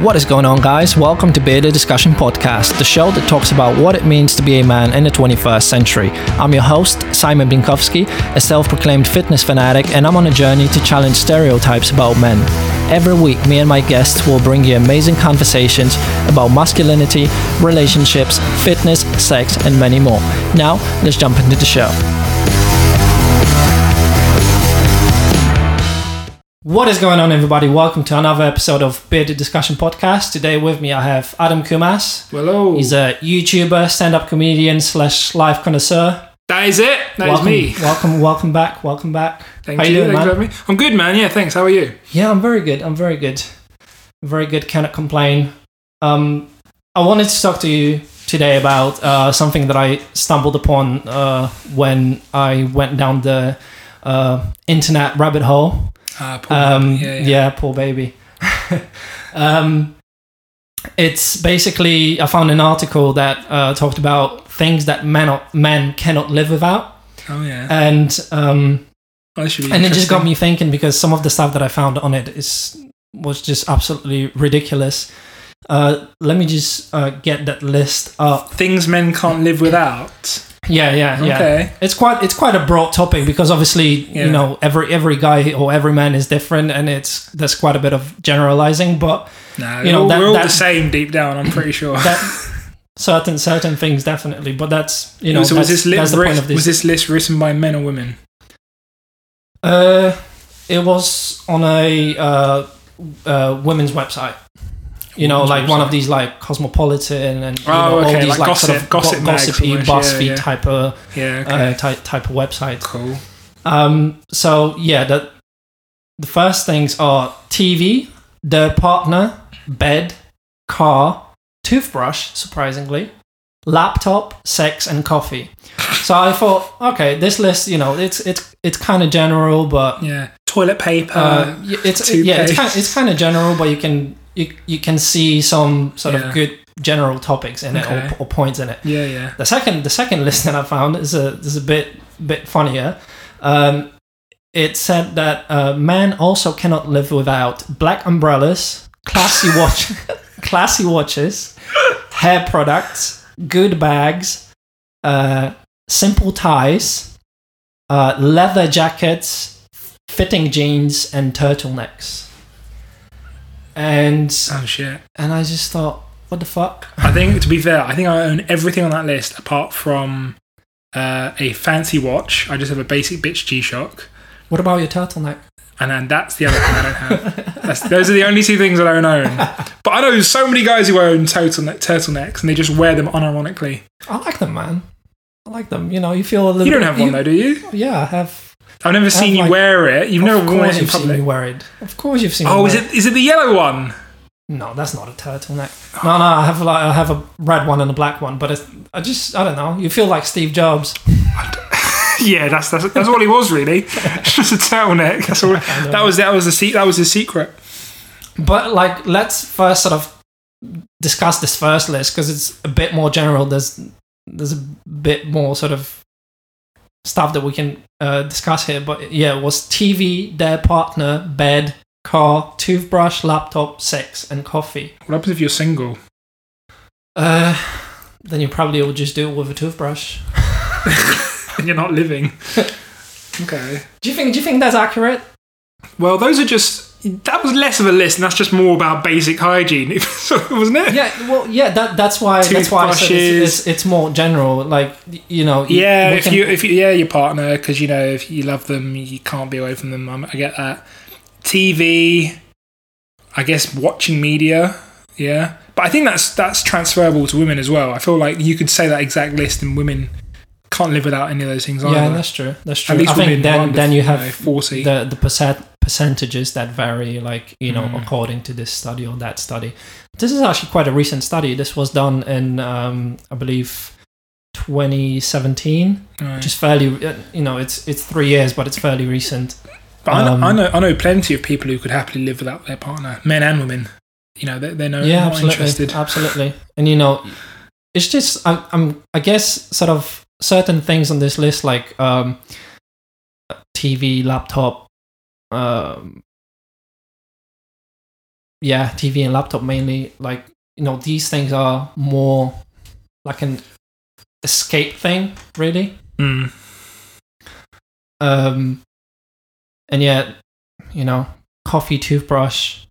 What is going on, guys? Welcome to Bearded Discussion Podcast, the show that talks about what it means to be a man in the 21st century. I'm your host, Simon Binkowski, a self proclaimed fitness fanatic, and I'm on a journey to challenge stereotypes about men. Every week, me and my guests will bring you amazing conversations about masculinity, relationships, fitness, sex, and many more. Now, let's jump into the show. What is going on, everybody? Welcome to another episode of Bearded Discussion Podcast. Today with me, I have Adam Kumas. Hello. He's a YouTuber, stand-up comedian slash life connoisseur. that is it. That is welcome, me. welcome, welcome back, welcome back. Thank How you. you doing, Thanks man? for having me. I'm good, man. Yeah, thanks. How are you? Yeah, I'm very good. I'm very good. Very good. Cannot complain. Um, I wanted to talk to you today about uh, something that I stumbled upon uh, when I went down the uh, internet rabbit hole. Uh, Paul. Um, yeah, yeah, yeah. poor baby. um, it's basically I found an article that uh, talked about things that men men cannot live without, Oh yeah. and um, Oh, should be and it just got me thinking because some of the stuff that I found on it is was just absolutely ridiculous. Uh, let me just uh, get that list up. things men can't live without. Yeah, yeah, yeah. Okay. It's quite it's quite a broad topic because obviously Yeah. you know every every guy or every man is different and it's there's quite a bit of generalizing, but No, You know, we're, all- that- we're all that- the same deep down. I'm pretty sure. that certain certain things definitely. But that's you know so that's, was this, list the point of this. was this list written by men or women? uh, it was on a uh, uh, women's website. You know, like one of these like Cosmopolitan and you Oh, know, all these like like, gossip- sort of gossip gossipy almost, yeah, yeah. type of Yeah. Okay. uh, type type of website. cool. Um, so yeah, the the first things are TV, their partner, bed, car, toothbrush, surprisingly, laptop, sex, and coffee. So I thought, okay, this list, you know, it's it's it's kind of general, but Yeah. Toilet paper. uh, it's yeah, it's kind it's kind of general, but you can you you can see some sort Yeah. of good general topics in it or, or points in it. yeah. Yeah. The second, the second list that I found is a is a bit bit funnier. Um, it said that uh, men also cannot live without black umbrellas, classy watch, classy watches, hair products, good bags, uh, simple ties, uh, leather jackets, fitting jeans, and turtlenecks. And Oh shit. and I just thought, what the fuck? I think to be fair, I think I own everything on that list apart from uh, a fancy watch. I just have a basic bitch G Shock. What about your turtleneck? and then that's the other thing I don't have. That's, those are the only two things that I don't own. But I know so many guys who own turtleneck, turtlenecks and they just wear them unironically. I like them, man. I like them. You know, you feel a little. You don't have one though, do you? Yeah, I have. I've never seen you like- wear it. You've never worn it in you've seen me public. wear it. Of course you've seen. me Oh, is wear it is it the yellow one? No, that's not a turtleneck. No, no, I have like I have a red one and a black one, but it's, I just I don't know. You feel like Steve Jobs. Yeah, that's that's, that's all he was really. It's just a turtleneck. That's all. That was that was the se- that was his secret. But like, let's first sort of discuss this first list because it's a bit more general. There's there's a bit more sort of stuff that we can uh, discuss here. But yeah, it was TV, their partner, bed, car, toothbrush, laptop, sex, and coffee. What happens if you're single? Uh, then you probably will just do it with a toothbrush. and you're not living. okay. Do you think? Do you think that's accurate? Well, those are just. That was less of a list, and that's just more about basic hygiene, wasn't it? Yeah. Well, yeah. That that's why that's why I said it's, it's, it's more general. Like you know. Yeah, if can- you if you, yeah your partner because you know if you love them you can't be away from them. Um, I get that. TV, I guess watching media. Yeah, but I think that's that's transferable to women as well. I feel like you could say that exact list, and women can't live without any of those things. Either. Yeah, either. that's true. That's true. At least I think then then you have know, forty. the the percent percentages that vary, like you know, Mm. according to this study or that study. This is actually quite a recent study. This was done in, um, I believe, 2017, Right. which is fairly, uh, you know, it's it's three years, but it's fairly recent. But I, know, um, I know I know plenty of people who could happily live without their partner, men and women. You know, they're, they're no, yeah, not absolutely, interested. absolutely. And you know, it's just I'm, I'm I guess sort of certain things on this list like um, TV, laptop, um, yeah, TV and laptop mainly. Like you know, these things are more like an escape thing, really. Mm. Um, and yet, you know, coffee, toothbrush.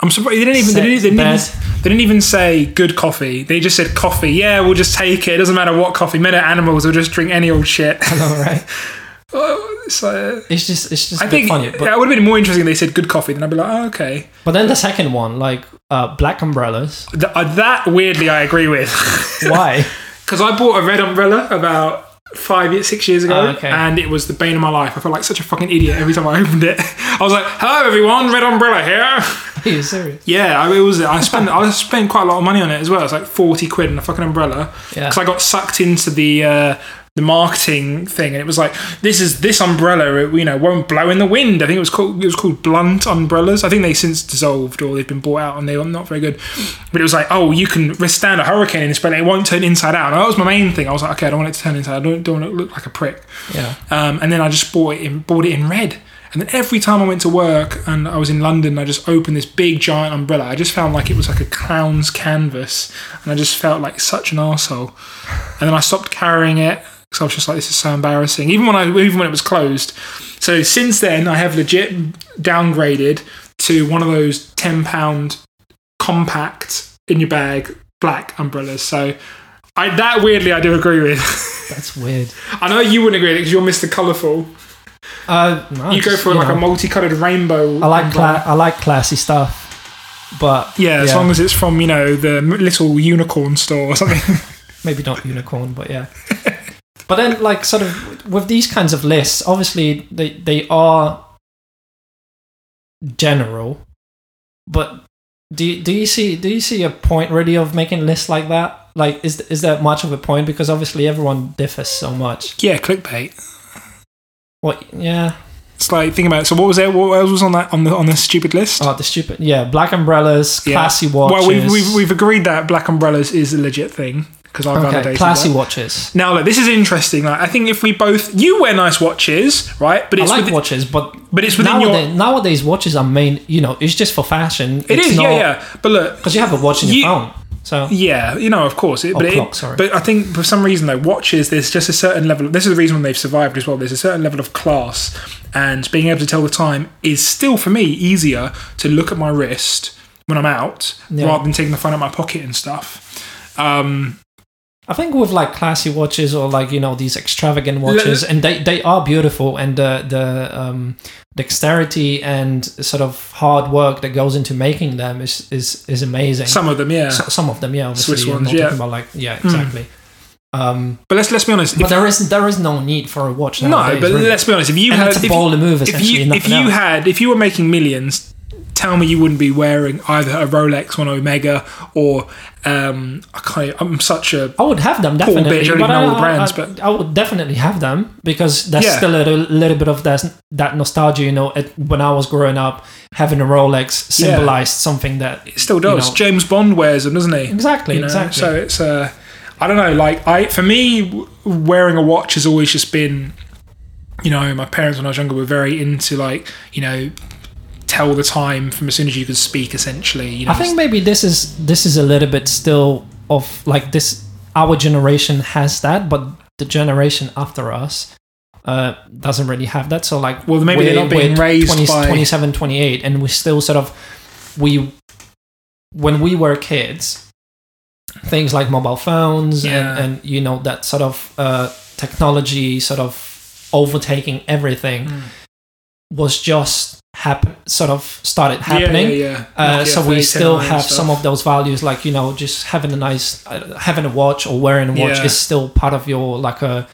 I'm surprised they didn't even they didn't, they, didn't even they didn't even say good coffee. They just said coffee. Yeah, we'll just take it. It doesn't matter what coffee. Men are animals. We'll just drink any old shit. I know, right? Oh, so It's just, it's just. I think funny. But, that would have been more interesting. if They said good coffee. Then I'd be like, oh, okay. but then the second one, like uh, black umbrellas. Th- uh, that weirdly, I agree with. Why? Because I bought a red umbrella about five, years, six years ago, Oh, okay. and it was the bane of my life. I felt like such a fucking idiot every time I opened it. I was like, "Hello, everyone, red umbrella here." Are you serious? Yeah, I, it was. I spent. I spent quite a lot of money on it as well. It's like forty quid on a fucking umbrella. Yeah. Because I got sucked into the uh, the marketing thing, and it was like, "This is this umbrella. It, you know, won't blow in the wind." I think it was called. It was called Blunt umbrellas. I think they since dissolved or they've been bought out, and they are not very good. But it was like, "Oh, you can withstand a hurricane in this umbrella. It won't turn inside out." And that was my main thing. I was like, "Okay, I don't want it to turn inside. I don't, don't want it to look like a prick." Yeah. Um, and then I just bought it in bought it in red. And then every time I went to work and I was in London, I just opened this big giant umbrella. I just found like it was like a clown's canvas, and I just felt like such an asshole. And then I stopped carrying it because I was just like, this is so embarrassing. Even when I even when it was closed. So since then, I have legit downgraded to one of those ten pound compact in your bag black umbrellas. So. I, that weirdly, I do agree with. That's weird. I know you wouldn't agree with it because you're Mr. Colourful. Uh, no, You go for like know, a multicolored rainbow. I like cla- I like classy stuff, but yeah, as long as it's from you know the little unicorn store or something. maybe not unicorn, but yeah. But then, like, sort of with these kinds of lists, obviously they they are general, but do you, do you see do you see a point really of making lists like that? Like, is is there much of a point? Because obviously everyone differs so much. yeah, clickbait. What? Yeah. It's like think about it. So what was there? What else was on that on the on the stupid list? Oh, the stupid. Yeah, black umbrellas, Yeah. classy watches. Well, we've, we've we've agreed that black umbrellas is a legit thing because I've okay, validated classy that. watches. Now, look, this is interesting. Like, I think if we both you wear nice watches, right? But I it's like within, watches, but but it's within nowadays, your. nowadays watches are main. You know, it's just for fashion. It is, yeah, yeah. But look, Because you have a watch in your You- phone, so Yeah, you know, of course. It, but, it- clock, sorry. but I think for some reason though, watches there's just a certain level. Of, This is the reason they've survived as well. There's a certain level of class, and being able to tell the time is still for me easier to look at my wrist when I'm out Yeah. rather than taking the phone out of my pocket and stuff. Um, I think with like classy watches or like you know these extravagant watches, and they, they are beautiful, and the the um, dexterity and sort of hard work that goes into making them is is is amazing. some of them, yeah. So- some of them, yeah, obviously. Swiss ones, yeah. about like yeah, exactly. Um, but let's let's be honest. but there is there is no need for a watch no, but really. let's be honest. If you and had a if, move, if essentially. you if you had if you were making millions, tell me you wouldn't be wearing either a Rolex or an Omega or um, I. I'm such a I would have them definitely. bitch, I don't but even know all the I- brands, I, but- I would definitely have them because that's Yeah. still a little, little bit of that that nostalgia. You know, it, when I was growing up, having a Rolex symbolized something that It still does. You know- James Bond wears them, doesn't he? exactly, You know? exactly. So it's uh, I don't know. Like I, for me, wearing a watch has always just been, you know, my parents when I was younger were very into like, you know, tell the time from as soon as you could speak. Essentially, you know. I think maybe this is this is a little bit still of like this. Our generation has that, but the generation after us uh, doesn't really have that. So like, Well, maybe they're not being raised 20, by- 27, 28, and we still sort of we when we were kids, things like mobile phones Yeah. and, and you know that sort of uh, technology sort of overtaking everything Mm. Was just happen sort of started happening. Yeah, yeah. Uh, so we still have some of those values, like you know, just having a nice, uh, having a watch or wearing a watch Yeah. is still part of your like a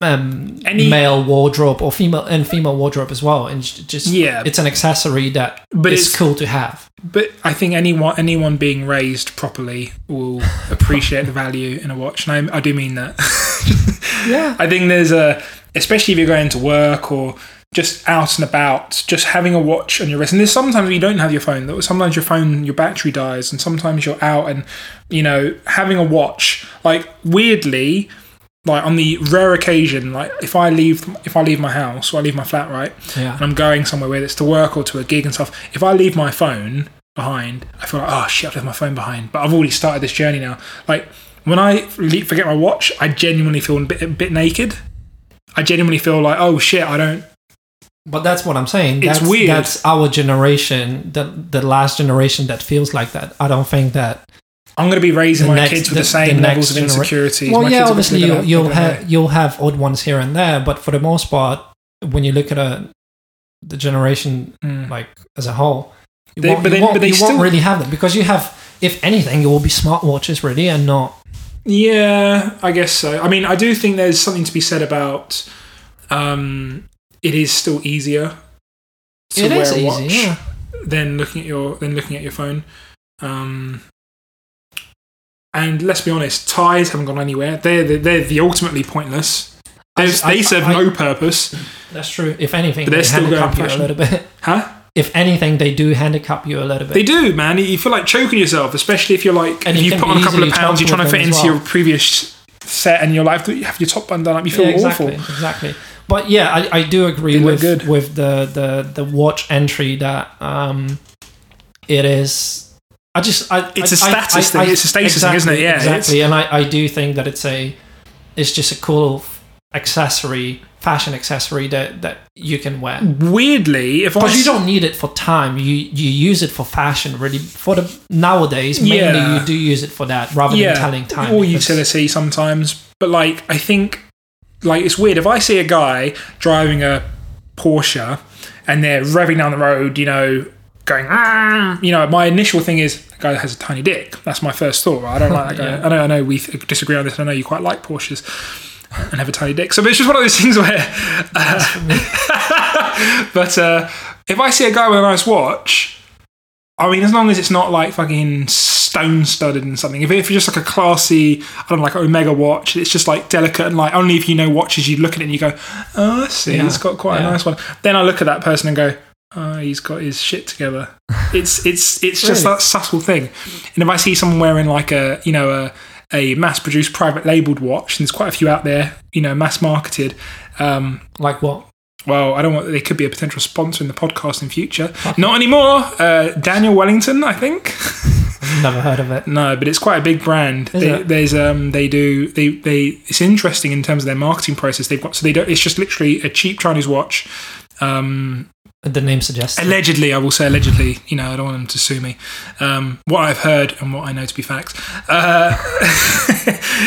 um, Any- male wardrobe or female and female wardrobe as well. And just Yeah. it's an accessory that But is it's- cool to have. But I think anyone anyone being raised properly will appreciate the value in a watch, and I, I do mean that. Yeah, I think there's a, especially if you're going to work or just out and about, just having a watch on your wrist. And there's sometimes you don't have your phone. though. Sometimes your phone, your battery dies, and sometimes you're out and, you know, having a watch. Like weirdly, like on the rare occasion, like if I leave if I leave my house or I leave my flat, right, Yeah. and I'm going somewhere, whether it's to work or to a gig and stuff, if I leave my phone behind, I feel like, oh shit, I've left my phone behind. But I've already started this journey now. Like when I forget my watch, I genuinely feel a bit, a bit naked. I genuinely feel like, oh shit, I don't. But that's what I'm saying. It's that's, weird. That's our generation, the the last generation that feels like that. I don't think that. I'm going to be raising my next- kids with the- the, same the levels of insecurity. Well, My yeah, kids obviously you'll, you'll have you'll have odd ones here and there, but for the most part, when you look at a the generation. Mm. like as a whole, you, They- won't, but you, they- won't, but they you won't really have them because you have, if anything, it will be smartwatches really, and not. Yeah, I guess so. I mean, I do think there's something to be said about. Um, it is still easier to It wear a easy, watch yeah. than looking at your than looking at your phone. Um, and let's be honest, ties haven't gone anywhere. They're the, they're the ultimately pointless. They're, I- they serve I- no purpose, That's true. If anything, But they're they still going you a little bit. huh? If anything, they do handicap you a little bit. They do, man. You feel like choking yourself, especially if you're like And if you you put on a couple of pounds, you're trying to fit into well. your previous set, and you're like you have your top button done up. You feel yeah, exactly, awful. exactly. But yeah, I, I do agree with good. with the, the the watch entry that um it is. I just I It's a a status thing. It's a status thing, isn't it? Yeah, exactly. And I I do think that it's a it's just a cool accessory, fashion accessory that that you can wear. Weirdly, if I you s- don't need it for time. You you use it for fashion, really. For the nowadays, mainly Yeah. you do use it for that rather than telling time. or utility sometimes. But like, I think like it's weird if I see a guy driving a Porsche and they're revving down the road, you know, going, ah, you know, my initial thing is a guy has a tiny dick. That's my first thought. Right? I don't like that guy. Yeah. I know, I know we disagree on this. and I know you quite like Porsches. And have a tiny dick, so it's just one of those things where. uh, but uh, if I see a guy with a nice watch, I mean, as long as it's not like fucking stone studded and something. If, if it's just like a classy, I don't know, like Omega watch, it's just like delicate and like only if you know watches, you look at it and you go, oh, I see, Yeah. it's got quite Yeah. a nice one. Then I look at that person and go, oh, he's got his shit together. It's it's it's just Really? that subtle thing. And if I see someone wearing like a you know a a mass produced private labeled watch, and there's quite a few out there, you know, mass marketed. Um, like what? Well, I don't want. They could be a potential sponsor in the podcast in future. Not anymore. Uh, Daniel Wellington, I think. Never heard of it. No, but it's quite a big brand. They, there's um they do they they it's interesting in terms of their marketing process. They've got so they don't. It's just literally a cheap Chinese watch. Um, The name suggests. allegedly, I will say allegedly. You know, I don't want them to sue me. Um, what I've heard and what I know to be facts uh,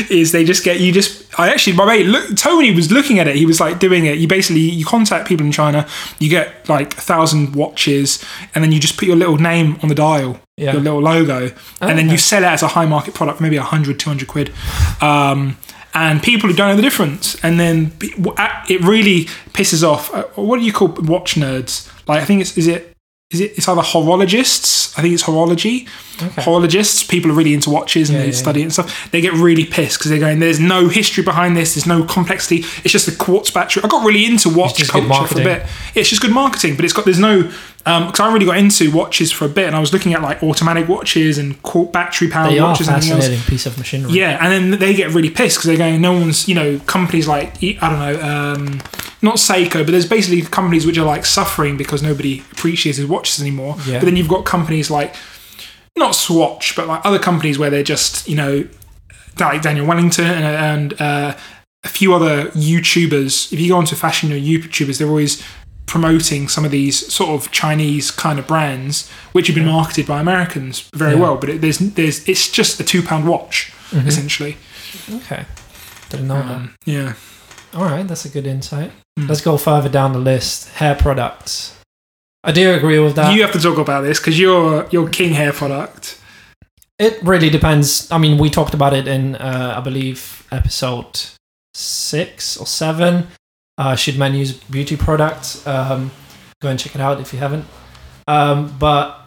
is they just get you just. I actually, my mate, look, Tony was looking at it. He was like doing it. You basically you contact people in China. You get like a thousand watches, and then you just put your little name on the dial, Yeah. your little logo, and then Okay. you sell it as a high market product, maybe 100, 200 quid. Um, and people who don't know the difference, and then it really pisses off. Uh, what do you call watch nerds? Like I think it's is it is it it's either horologists. I think it's horology. Okay. Horologists, people are really into watches and Yeah, they yeah, study it and stuff. They get really pissed because they're going, "There's no history behind this. There's no complexity. It's just a quartz battery." I got really into watch culture for a bit. It's just good marketing, but it's got there's no because I really got into watches for a bit, and I was looking at like automatic watches and battery powered watches and everything else. fascinating piece of machinery. Yeah, and then they get really pissed because they're going, no one's, you know, companies like, I don't know, um, not Seiko, but there's basically companies which are like suffering because nobody appreciates his watches anymore. Yeah. But then you've got companies like, not Swatch, but like other companies where they're just, you know, like Daniel Wellington and, and uh, a few other YouTubers. If you go onto fashion or YouTubers, they're always promoting some of these sort of Chinese kind of brands, which have been marketed by Americans very Yeah. well. But it, there's, there's, it's just a two pound watch essentially. Okay. Didn't know that. Um, yeah. All right, that's a good insight. Mm. Let's go further down the list. Hair products. I do agree with that. you have to talk about this because you're you're king hair product. It really depends. I mean, we talked about it in, uh, I believe, episode six or seven. Uh, should men use beauty products? Um, go and check it out if you haven't. Um, but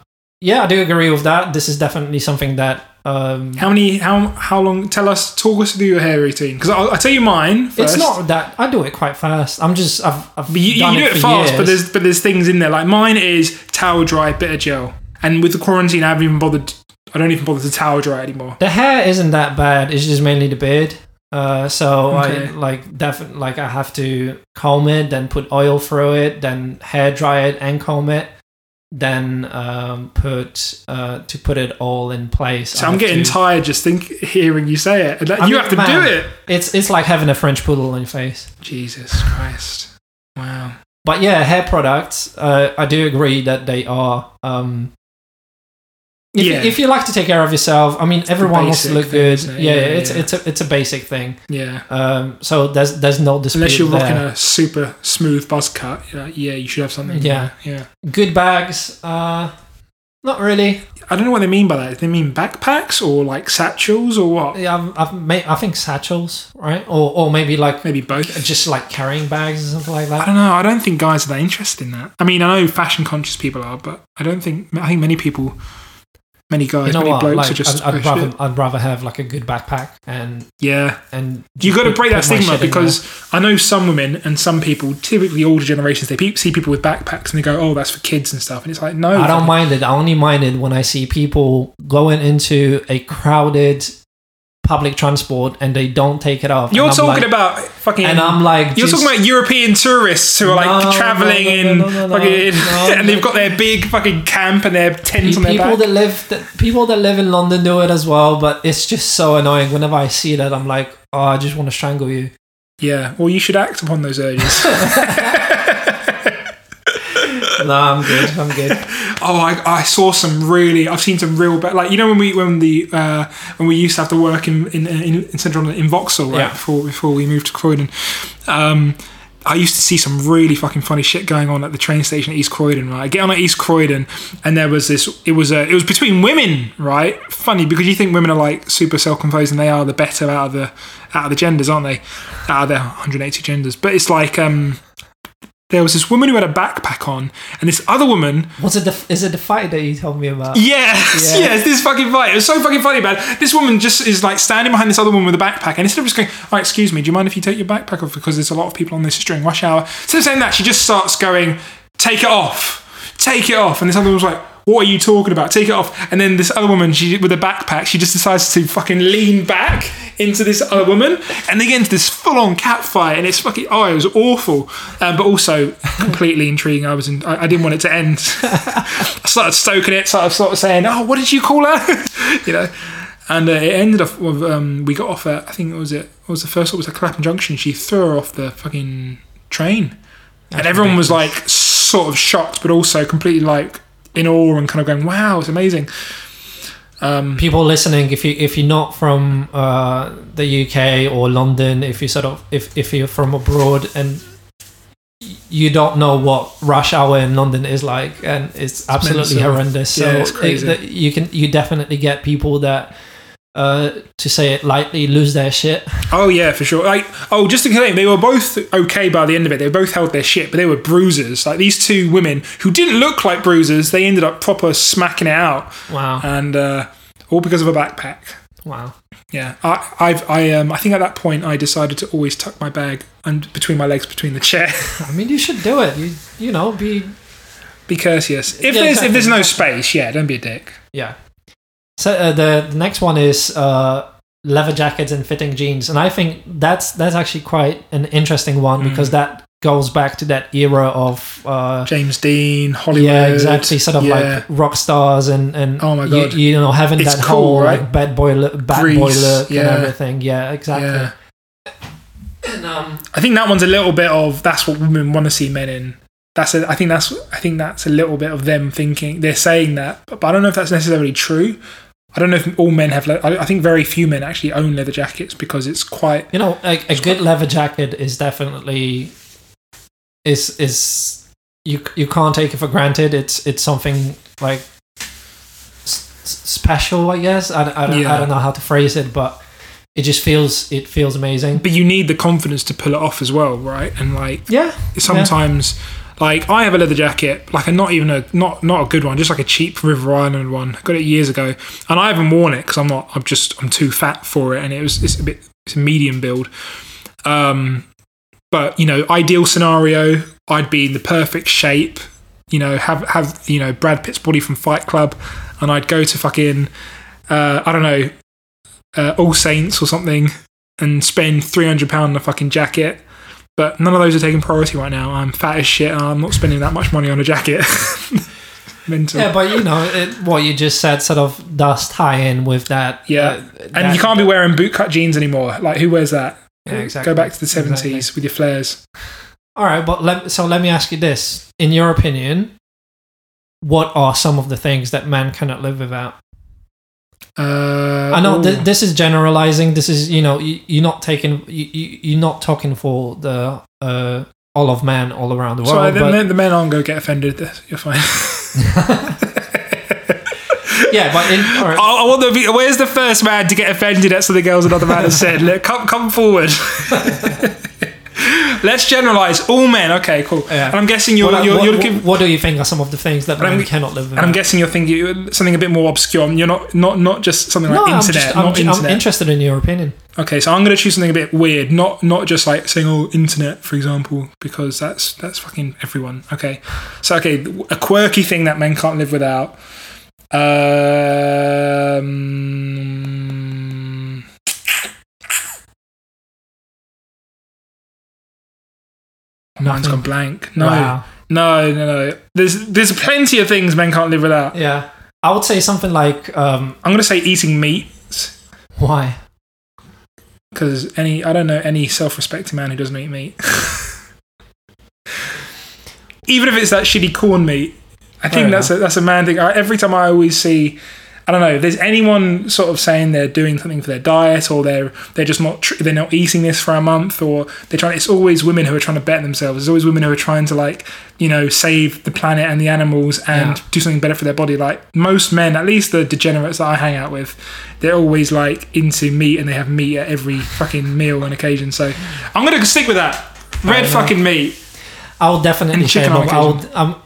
yeah, I do agree with that. This is definitely something that um, How many? How how long? Tell us. Talk us through your hair routine because I'll, I'll tell you mine. First. it's not that I do it quite fast. I'm just I've, I've But you, done you do it for fast, but there's but there's things in there. Like mine is towel dry, bit of gel, and with the quarantine, I haven't even bothered. I don't even bother to towel dry anymore. the hair isn't that bad. It's just mainly the beard. Uh, so Okay. I like definitely like I have to comb it, then put oil through it, then hair dry it and comb it, then um, put uh, to put it all in place. So I'm getting to- tired just think hearing you say it. You mean, have to man. do it. It's it's like having a French poodle on your face. Jesus Christ! Wow. But yeah, hair products. Uh, I do agree that they are. Um, if, Yeah. you, if you like to take care of yourself, I mean, everyone wants to look good. it? Yeah, Yeah, it's yeah. it's a it's a basic thing. Yeah. Um, so there's there's no dispute Unless you're rocking a super smooth buzz cut, like, yeah, you should have something. Yeah. Yeah. good bags. Uh, not really. I don't know what they mean by that. They mean backpacks or like satchels or what? Yeah, I've, I've made, I think satchels, right? Or or maybe like Maybe both. just like carrying bags or something like that. I don't know. I don't think guys are that interested in that. I mean, I know fashion conscious people are, but I don't think. I think many people, many guys, You know many what? blokes Like, are just. I'd, I'd rather shit. I'd rather have like a good backpack and Yeah, and you got to break that stigma because I know some women and some people, typically older generations, they pe- see people with backpacks and they go, "Oh, that's for kids and stuff," and it's like, no. I don't mind it. I only mind it when I see people going into a crowded public transport and they don't take it off. You're talking like, about fucking. and I'm like, You're just- talking about European tourists who are like No, traveling in, no, no, fucking, and they've got their big fucking camp and their tent on their people back. that live that people that live in London do it as well, but it's just so annoying. Whenever I see that, I'm like, oh, I just want to strangle you. yeah, well, you should act upon those urges. no, I'm good. I'm good. oh, I, I saw some really. I've seen some real bad. Like you know when we when the uh, when we used to have to work in in, in, in Central in Vauxhall right Yeah. before before we moved to Croydon. Um, I used to see some really fucking funny shit going on at the train station at East Croydon. Right, I get on at East Croydon, and there was this. It was a. It was between women, right? Funny because you think women are like super self-composed and they are the better out of the out of the genders, aren't they? Out of the 180 genders, but it's like um, there was this woman who had a backpack on, and this other woman Was it the is it the fight that you told me about? Yes, Yeah. yes, this fucking fight. It was so fucking funny, man. This woman just is like standing behind this other woman with a backpack, and instead of just going, "All right, excuse me, do you mind if you take your backpack off because there's a lot of people on this during rush hour?" Instead of saying that, she just starts going, "Take it off, take it off," and this other woman was like. What are you talking about? Take it off. And then this other woman, she with a backpack, she just decides to fucking lean back into this other woman, and they get into this full-on cat fight, and it's fucking oh, it was awful, um, but also completely intriguing. I was, in, I, I didn't want it to end. I started stoking it, started sort of saying, "Oh, what did you call her?" you know. And uh, it ended off with um, we got off at I think it was it what was the first stop was at Clapham Junction. She threw her off the fucking train, and everyone was like sort of shocked, but also completely like in awe and kind of going, "Wow, it's amazing." Um, People listening, if you if you're not from uh, the UK or London, if you sort of if if you're from abroad and you don't know what rush hour in London is like, and it's absolutely horrendous. Yeah, so it's crazy. it- that you can you definitely get people that, uh, to say it lightly, lose their shit. Oh yeah, for sure. Like, oh, just to claim, they were both okay by the end of it. They both held their shit, but they were bruisers. Like these two women who didn't look like bruisers, they ended up proper smacking it out, Wow, and uh, all because of a backpack. wow. Yeah, I, I've, I, um, I think at that point I decided to always tuck my bag and between my legs between the chair. I mean, you should do it. You you know, be be courteous. If Yeah, there's, if there's no space, yeah, don't be a dick. Yeah. So uh, the, the next one is uh, leather jackets and fitting jeans, and I think that's that's actually quite an interesting one Mm. because that goes back to that era of uh, James Dean, Hollywood. yeah, exactly, sort of yeah. like rock stars and and Oh my you- God. you, know having It's that cool, whole right? like bad boy look, bad Grease, boy look yeah. and everything. Yeah, exactly. Yeah. And, um, I think that one's a little bit of that's what women want to see men in. That's a, I think that's I think that's a little bit of them thinking they're saying that, but, but I don't know if that's necessarily true. I don't know if all men have. Le- I, think very few men actually own leather jackets because it's quite. you know, a, a good leather jacket is definitely is is you you can't take it for granted. It's it's something like s- special, I guess. I, I, don't, Yeah. I don't know how to phrase it, but it just feels it feels amazing. But you need the confidence to pull it off as well, right? And like Yeah, sometimes like I have a leather jacket, like a not even a not not a good one, just like a cheap River Island one. I got it years ago, and I haven't worn it because I'm not. I'm just I'm too fat for it, and it was it's a bit it's a medium build. Um, but you know, ideal scenario, I'd be in the perfect shape. You know, have have you know Brad Pitt's body from Fight Club, and I'd go to fucking uh, I don't know uh, All Saints or something. and spend three hundred pound on a fucking jacket. But none of those are taking priority right now. I'm fat as shit, and I'm not spending that much money on a jacket. Mental. Yeah, but you know it, what you just said sort of does tie in with that. Yeah. uh, and that- you can't be wearing bootcut jeans anymore. Like, who wears that? Yeah, exactly. Go back to the 70s Exactly. with your flares. All right, but let, so let me ask you this: in your opinion, what are some of the things that man cannot live without? Uh, I know th- this is generalizing. This is you know you, you're not taking you, you're not talking for the uh, all of man all around the world. Sorry, the, men, the men aren't going to get offended. You're fine. yeah, but in, right. I, I want the, where's the first man to get offended at something else another man has said? Look, come, come forward. Let's generalize all men. Okay, cool. Yeah. And I'm guessing you're, what, you're, what- you're looking. what do you think are some of the things that And cannot live And I'm guessing you're thinking something a bit more obscure. You're not not not just something like no, I'm, internet, just, I'm, not ju- I'm internet. interested in your opinion. okay, so I'm going to choose something a bit weird, not not just like saying oh internet, for example, because that's that's fucking everyone. Okay, so okay, a quirky thing that men can't live without. Um, mine's Nothing. gone blank. No, Wow. no, no, no. There's there's plenty of things men can't live without. Yeah, I would say something like um, I'm going to say eating meat. why? because any I don't know any self-respecting man who doesn't eat meat. Even if it's that shitty corn meat, I think Fair that's a, that's a man thing. I, every time I always see, I don't know, if there's anyone sort of saying they're doing something for their diet or they're they're just not tr- they're not eating this for a month or they're trying. It's always women who are trying to better themselves. There's always women who are trying to like you know save the planet and the animals and Yeah. do something better for their body. Like most men, at least the degenerates that I hang out with, they're always like into meat and they have meat at every fucking meal and occasion. So I'm gonna stick with that. Red fucking meat. I would definitely say chicken on mob- I would um,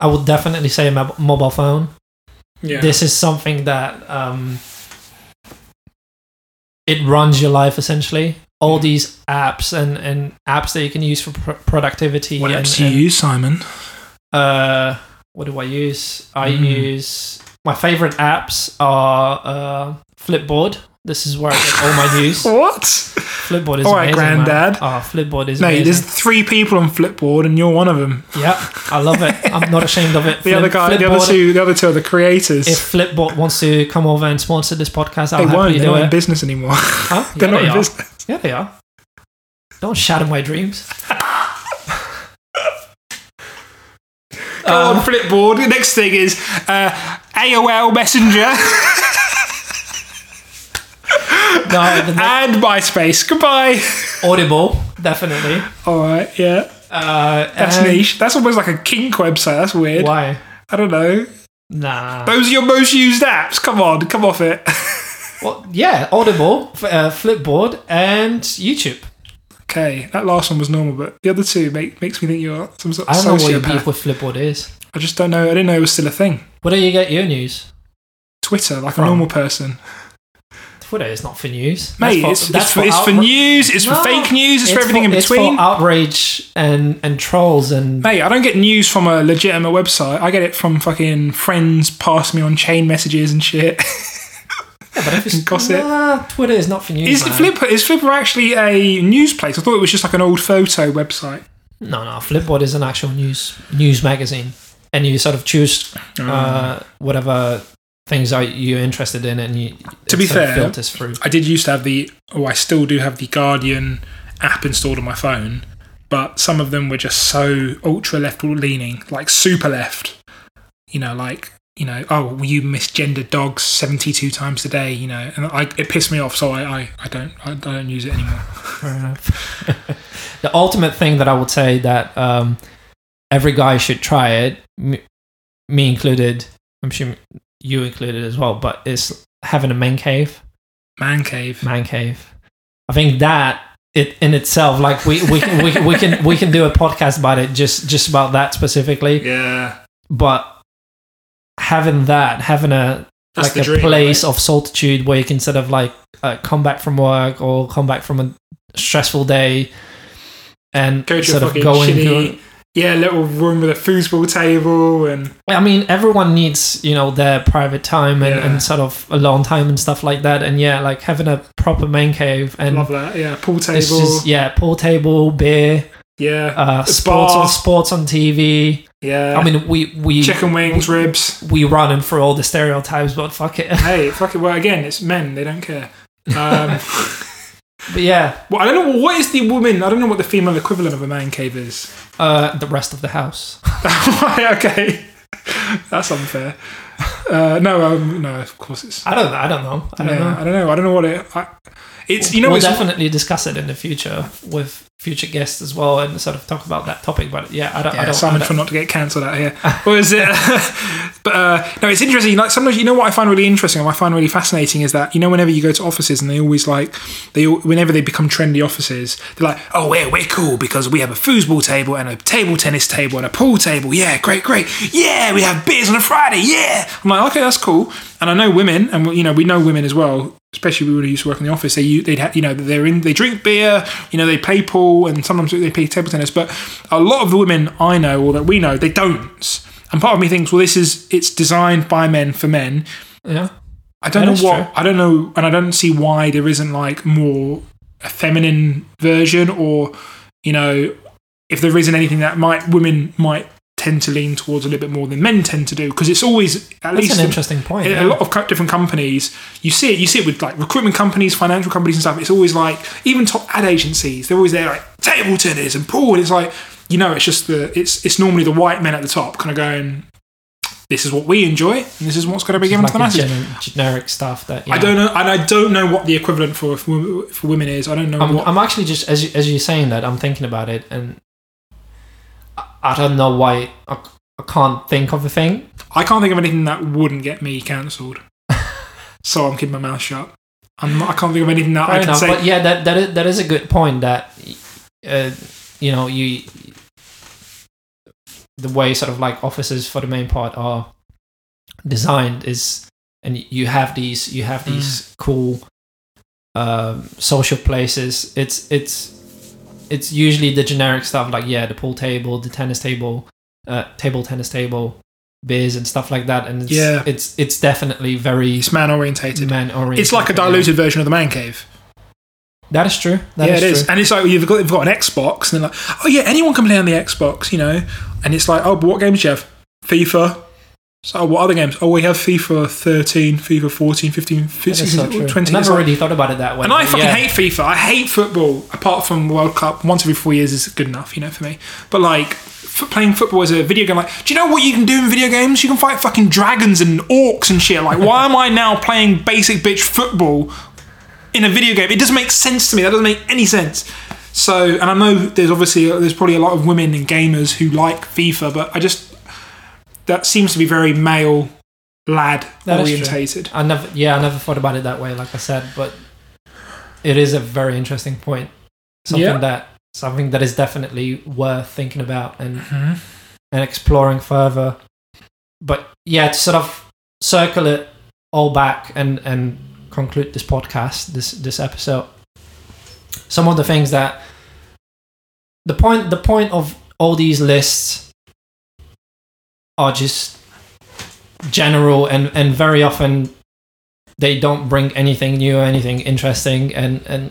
I would definitely say mob- mobile phone. Yeah. This is something that um, it runs your life essentially. All these apps and, and apps that you can use for pr- productivity. what and, apps do you and, use, Simon? Uh, what do I use? I Mm. use my favorite apps are uh, Flipboard. This is where I get all my news. What? Flipboard is All right, amazing, man. granddad. Oh, Flipboard is Mate, amazing. there's three people on Flipboard and you're one of them. Yeah, I love it. I'm not ashamed of it. The other Flip- guy, the other two, the other two are the creators. If Flipboard wants to come over and sponsor this podcast, I'll they won't. They're not in business anymore. Huh? They're yeah, not they in are. business. Yeah, they are. Don't shatter my dreams. Go Um, on, Flipboard. The next thing is uh, AOL Messenger the next, and MySpace. Goodbye. Audible, definitely. All right, yeah. Uh, That's and- niche. That's almost like a kink website. That's weird. Why? I don't know. Nah. Those are your most used apps. Come on, come off it. Well, yeah, Audible, f- uh, Flipboard, and YouTube. okay, that last one was normal, but the other two make, makes me think you're some sort of I don't know what your sociopath. beef with Flipboard is. I just don't know. I didn't know it was still a thing. Where do you get your news? Twitter, like a normal person. Twitter is not for news. Mate, That's it's, it's, for, it's for news, it's for fake news, it's, for everything in it's between. for outrage and, and trolls and Mate, I don't get news from a legitimate website. I get it from fucking friends passing me on chain messages and shit. Yeah, but if it's Gossip. Nah, Twitter is not for news. is man. Flipper is Flipper actually a news place? I thought it was just like an old photo website. No, no. Flipboard is an actual news news magazine, and you sort of choose Oh. uh, whatever things are you're interested in, and you To be fair, filters through. I did used to have the, oh, I still do have the Guardian app installed on my phone, but some of them were just so ultra left leaning, like super left. You know, like you know, oh, you misgendered dogs seventy-two times a day. You know, and I, it pissed me off, so I, I, I don't, I don't use it anymore. Fair enough. the ultimate thing that I would say that um, every guy should try it, me, me included. I'm sure you included as well, but it's having a man cave. Man cave. man cave. I think that it in itself, like we we can, we, can- we can we can do a podcast about it, just just about that specifically. Yeah, But having that, having a that's like a dream. place of solitude where you can sort of like uh, come back from work or come back from a stressful day and Go to a sort of fucking go shitty- Yeah, little room with a foosball table and I mean, everyone needs you know their private time and, Yeah. and sort of alone time and stuff like that. And yeah, like having a proper man cave and love that. Yeah, pool table. just yeah, pool table, beer, yeah, uh, sports on sports on TV. yeah. I mean, we we chicken wings, ribs. we run running through all the stereotypes, but fuck it. Hey, fuck it. Well, again, it's men. They don't care. Um, but yeah, well, I don't know what is the woman. I don't know what the female equivalent of a man cave is. uh, the rest of the house. right, okay, that's unfair. Uh, no, um, no, of course it's. I don't. I don't know. I don't yeah, know. I don't know. I don't know what it. I, it's you know we'll it's definitely discuss it in the future with future guests as well, and sort of talk about that topic. But yeah, I don't. I Yeah, don't. Simon I for don't not to get cancelled out here. What is it? but uh, no, it's interesting. Like sometimes, you know what I find really interesting, or I find really fascinating, is that you know whenever you go to offices and they always like they whenever they become trendy offices, they're like, oh, we're we're cool because we have a foosball table and a table tennis table and a pool table. Yeah, great, great. Yeah, we have beers on a Friday. Yeah, I'm like, okay, that's cool. And I know women, and you know we know women as well. Especially we would used to work in the office. They they'd have, you know they're in they drink beer, you know they play pool and sometimes they play table tennis. But a lot of the women I know or that we know they don't. And part of me thinks, well, this is it's designed by men for men. yeah. I don't That know what true. I don't know, and I don't see why there isn't like more a feminine version, or you know, if there isn't anything that might women might tend to lean towards a little bit more than men tend to do, because it's always at That's least an interesting point. a yeah. lot of different companies you see it you see it with like recruitment companies financial companies and stuff it's always like even top ad agencies they're always there like table tennis and pool and it's like you know it's just the it's it's normally the white men at the top kind of going this is what we enjoy and this is what's going to be given like to the a masses gen- generic stuff that I don't know and I don't know what the equivalent for for, women- for women is I don't know I'm, what I'm actually just as you, as you're saying that I'm thinking about it and I, don't know why I, I can't think of a thing. I can't think of anything that wouldn't get me cancelled so I'm keeping my mouth shut I'm not, I can't think of anything that Fair I can enough, say but yeah, that that is, that is a good point. That uh, you know you the way sort of like offices for the main part are designed is, and you have these you have these cool um, social places. It's it's it's usually the generic stuff like yeah, the pool table, the tennis table, uh, table tennis table, beers and stuff like that. And it's, Yeah. it's it's definitely very it's man orientated man oriented. it's like a diluted version of the man cave That is true. That yeah, is it is. true. And it's like you've got, you've got an Xbox, and they're like, oh yeah, anyone can play on the Xbox, you know. And it's like, oh, but what games do you have? FIFA. So what other games? Oh, we have FIFA 13, FIFA 14, 15, That 15 so 20. I never like- really thought about it that way. and I fucking yeah. hate FIFA. I hate football. Apart from World Cup, once every four years is good enough, you know, for me. But like f- playing football as a video game, like, do you know what you can do in video games? You can fight fucking dragons and orcs and shit. Like, why am I now playing basic bitch football in a video game? It doesn't make sense to me. That doesn't make any sense. So, and I know there's obviously uh, there's probably a lot of women and gamers who like FIFA, but I just that seems to be very male lad That orientated. I never, yeah, I never thought about it that way, like I said, but it is a very interesting point. Something Yeah. that something that is definitely worth thinking about and Mhm. and exploring further. But yeah, to sort of circle it all back and and conclude this podcast, this this episode. Some of the things that the point the point of all these lists are just general and and very often they don't bring anything new or anything interesting and and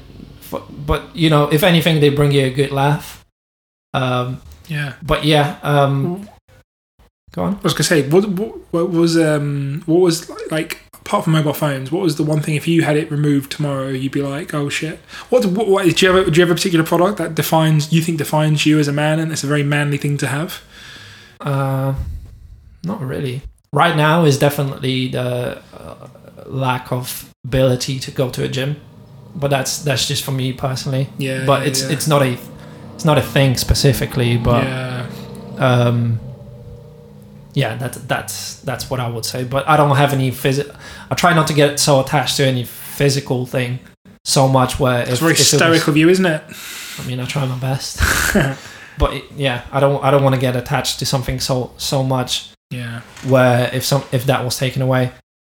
f- but you know if anything they bring you a good laugh um Yeah. but yeah um go on I was gonna say, what, what, what was um, what was like apart from mobile phones? What was the one thing if you had it removed tomorrow, you'd be like, oh shit. What, what, what do you have? A, do you have a particular product that defines you think defines you as a man, and it's a very manly thing to have? uh not really. Right now is definitely the uh, lack of ability to go to a gym but that's that's just for me personally. Yeah, but yeah, it's yeah. it's not a it's not a thing specifically but yeah, um yeah that that's that's what i would say. But i don't have any physical i try not to get so attached to any physical thing so much where it's very if it was- stoic of you, isn't it? i mean i try my best. But it- yeah i don't i don't want to get attached to something so so much yeah, where if some if that was taken away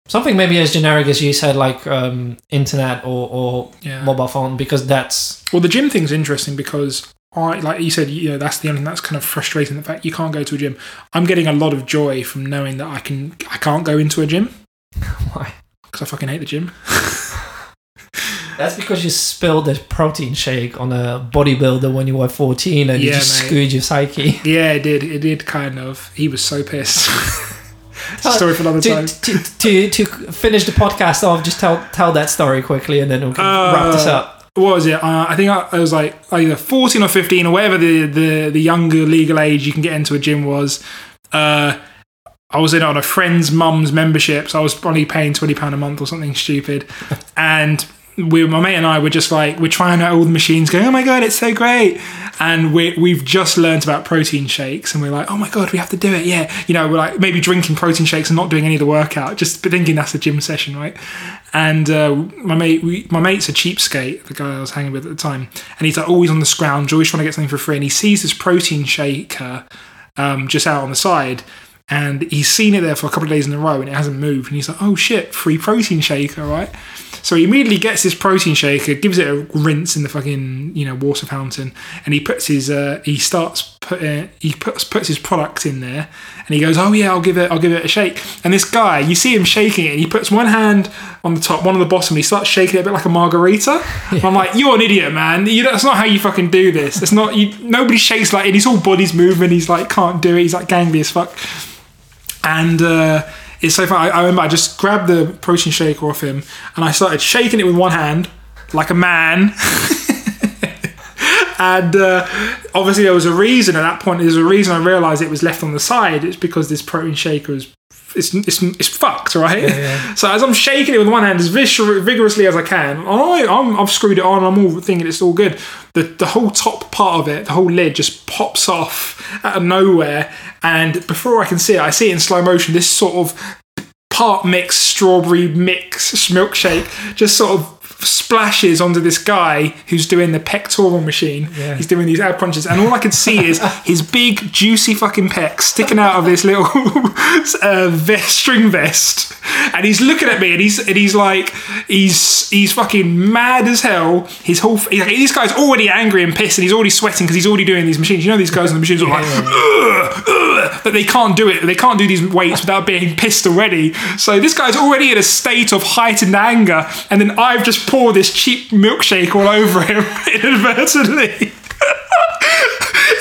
something maybe as generic as you said like um internet or or yeah. mobile phone because that's Well, the gym thing's interesting because I like you said, you know, that's the only thing that's kind of frustrating. The fact you can't go to a gym. I'm getting a lot of joy from knowing that I can. I can't go into a gym Why? because I fucking hate the gym. That's because you spilled a protein shake on a bodybuilder when you were 14 and you just mate. screwed your psyche. Yeah, it did. It did kind of. He was so pissed. Story for another to, time. to, to, to finish the podcast off, just tell tell that story quickly and then we can wrap this Uh, up. What was it? Uh, I think I, I was like either 14 or 15 or whatever the, the, the younger legal age you can get into a gym was. Uh, I was in on a friend's mum's membership, so I was probably paying £20 a month or something stupid. and we, my mate and I were just like, we're trying out all the machines, going, oh my God, it's so great. And we, we've just learned about protein shakes, and we're like, oh my God, we have to do it. Yeah. You know, we're like maybe drinking protein shakes and not doing any of the workout, just thinking that's a gym session, right? And uh, my mate, we, my mate's a cheapskate, the guy I was hanging with at the time, and he's like always on the scrounge, always trying to get something for free. And he sees this protein shaker um, just out on the side, and he's seen it there for a couple of days in a row, and it hasn't moved. And he's like, "Oh shit, free protein shaker, right?" So he immediately gets this protein shaker, gives it a rinse in the fucking you know water fountain, and he puts his uh, he starts put uh, he puts puts his product in there, and he goes, "Oh yeah, I'll give it I'll give it a shake." And this guy, you see him shaking it, and he puts one hand on the top, one on the bottom, and he starts shaking it a bit like a margarita. And I'm like, "You're an idiot, man! You, that's not how you fucking do this. It's not you. Nobody shakes like it. His whole body's moving. He's like can't do it. He's like gangly as fuck." And uh, it's so funny. I, I remember I just grabbed the protein shaker off him and I started shaking it with one hand like a man. and uh, obviously, there was a reason at that point. There's a reason I realised it was left on the side. It's because this protein shaker is. It's, it's, it's fucked, right? yeah. So as I'm shaking it with one hand as vigorously as I can, I, I'm, I've screwed it on. I'm all thinking it's all good. The the whole top part of it, the whole lid, just pops off out of nowhere, and before I can see it, I see it in slow motion. This sort of part mix strawberry mix milkshake just sort of splashes onto this guy who's doing the pectoral machine. Yeah. He's doing these ab punches, and all I could see is his big, juicy fucking pecs sticking out of this little uh, vest, string vest. And he's looking at me, and he's and he's like, he's he's fucking mad as hell. His whole he's like, this guy's already angry and pissed, and he's already sweating because he's already doing these machines. You know, these guys on the machines are like, "Ugh, ugh," that they can't do it. They can't do these weights without being pissed already. So this guy's already in a state of heightened anger, and then I've just poured this cheap milkshake all over him inadvertently.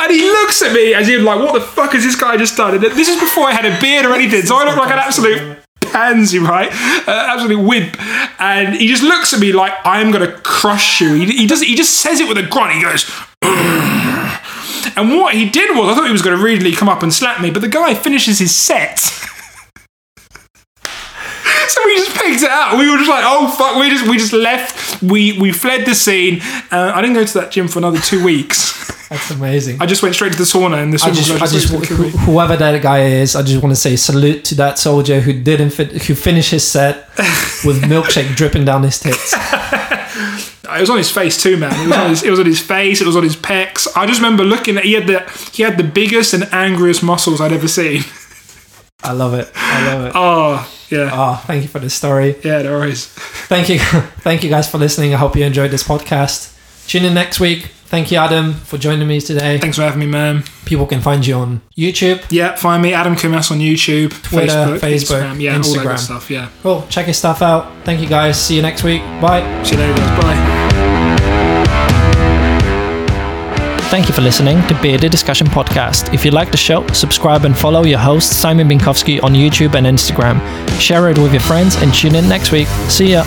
And he looks at me as if like, what the fuck has this guy just done? And this is before I had a beard or anything, so I look like an absolute pansy, right? Uh, absolute wimp. And he just looks at me like, I'm gonna crush you. He, he does. He just says it with a grunt. He goes. "Ugh." And what he did was, I thought he was going to really come up and slap me, but the guy finishes his set. So we just picked it up. We were just like, "Oh fuck!" We just we just left. We we fled the scene. Uh, I didn't go to that gym for another two weeks. That's amazing. I just went straight to the sauna and the I just. I just, went wh- to the whoever that guy is, I just want to say salute to that soldier who didn't fit, who finished his set with milkshake dripping down his tits. It was on his face too, man. It was on his, it was on his face. It was on his pecs. I just remember looking at he had the he had the biggest and angriest muscles I'd ever seen. I love it. I love it. Oh yeah, Oh, thank you for the story. yeah. No worries. Thank you, thank you guys for listening. I hope you enjoyed this podcast. Tune in next week. Thank you, Adam, for joining me today. Thanks for having me, man. People can find you on YouTube. Yeah, find me Adam Kumas on YouTube, Twitter, Facebook, Facebook, Instagram, yeah, all that good stuff. Yeah. Cool. Check his stuff out. Thank you guys. See you next week. Bye. See you later, guys. Bye. Thank you for listening to Bearded Discussion Podcast. If you like the show, subscribe and follow your host Simon Binkowski on YouTube and Instagram. Share it with your friends and tune in next week. See ya.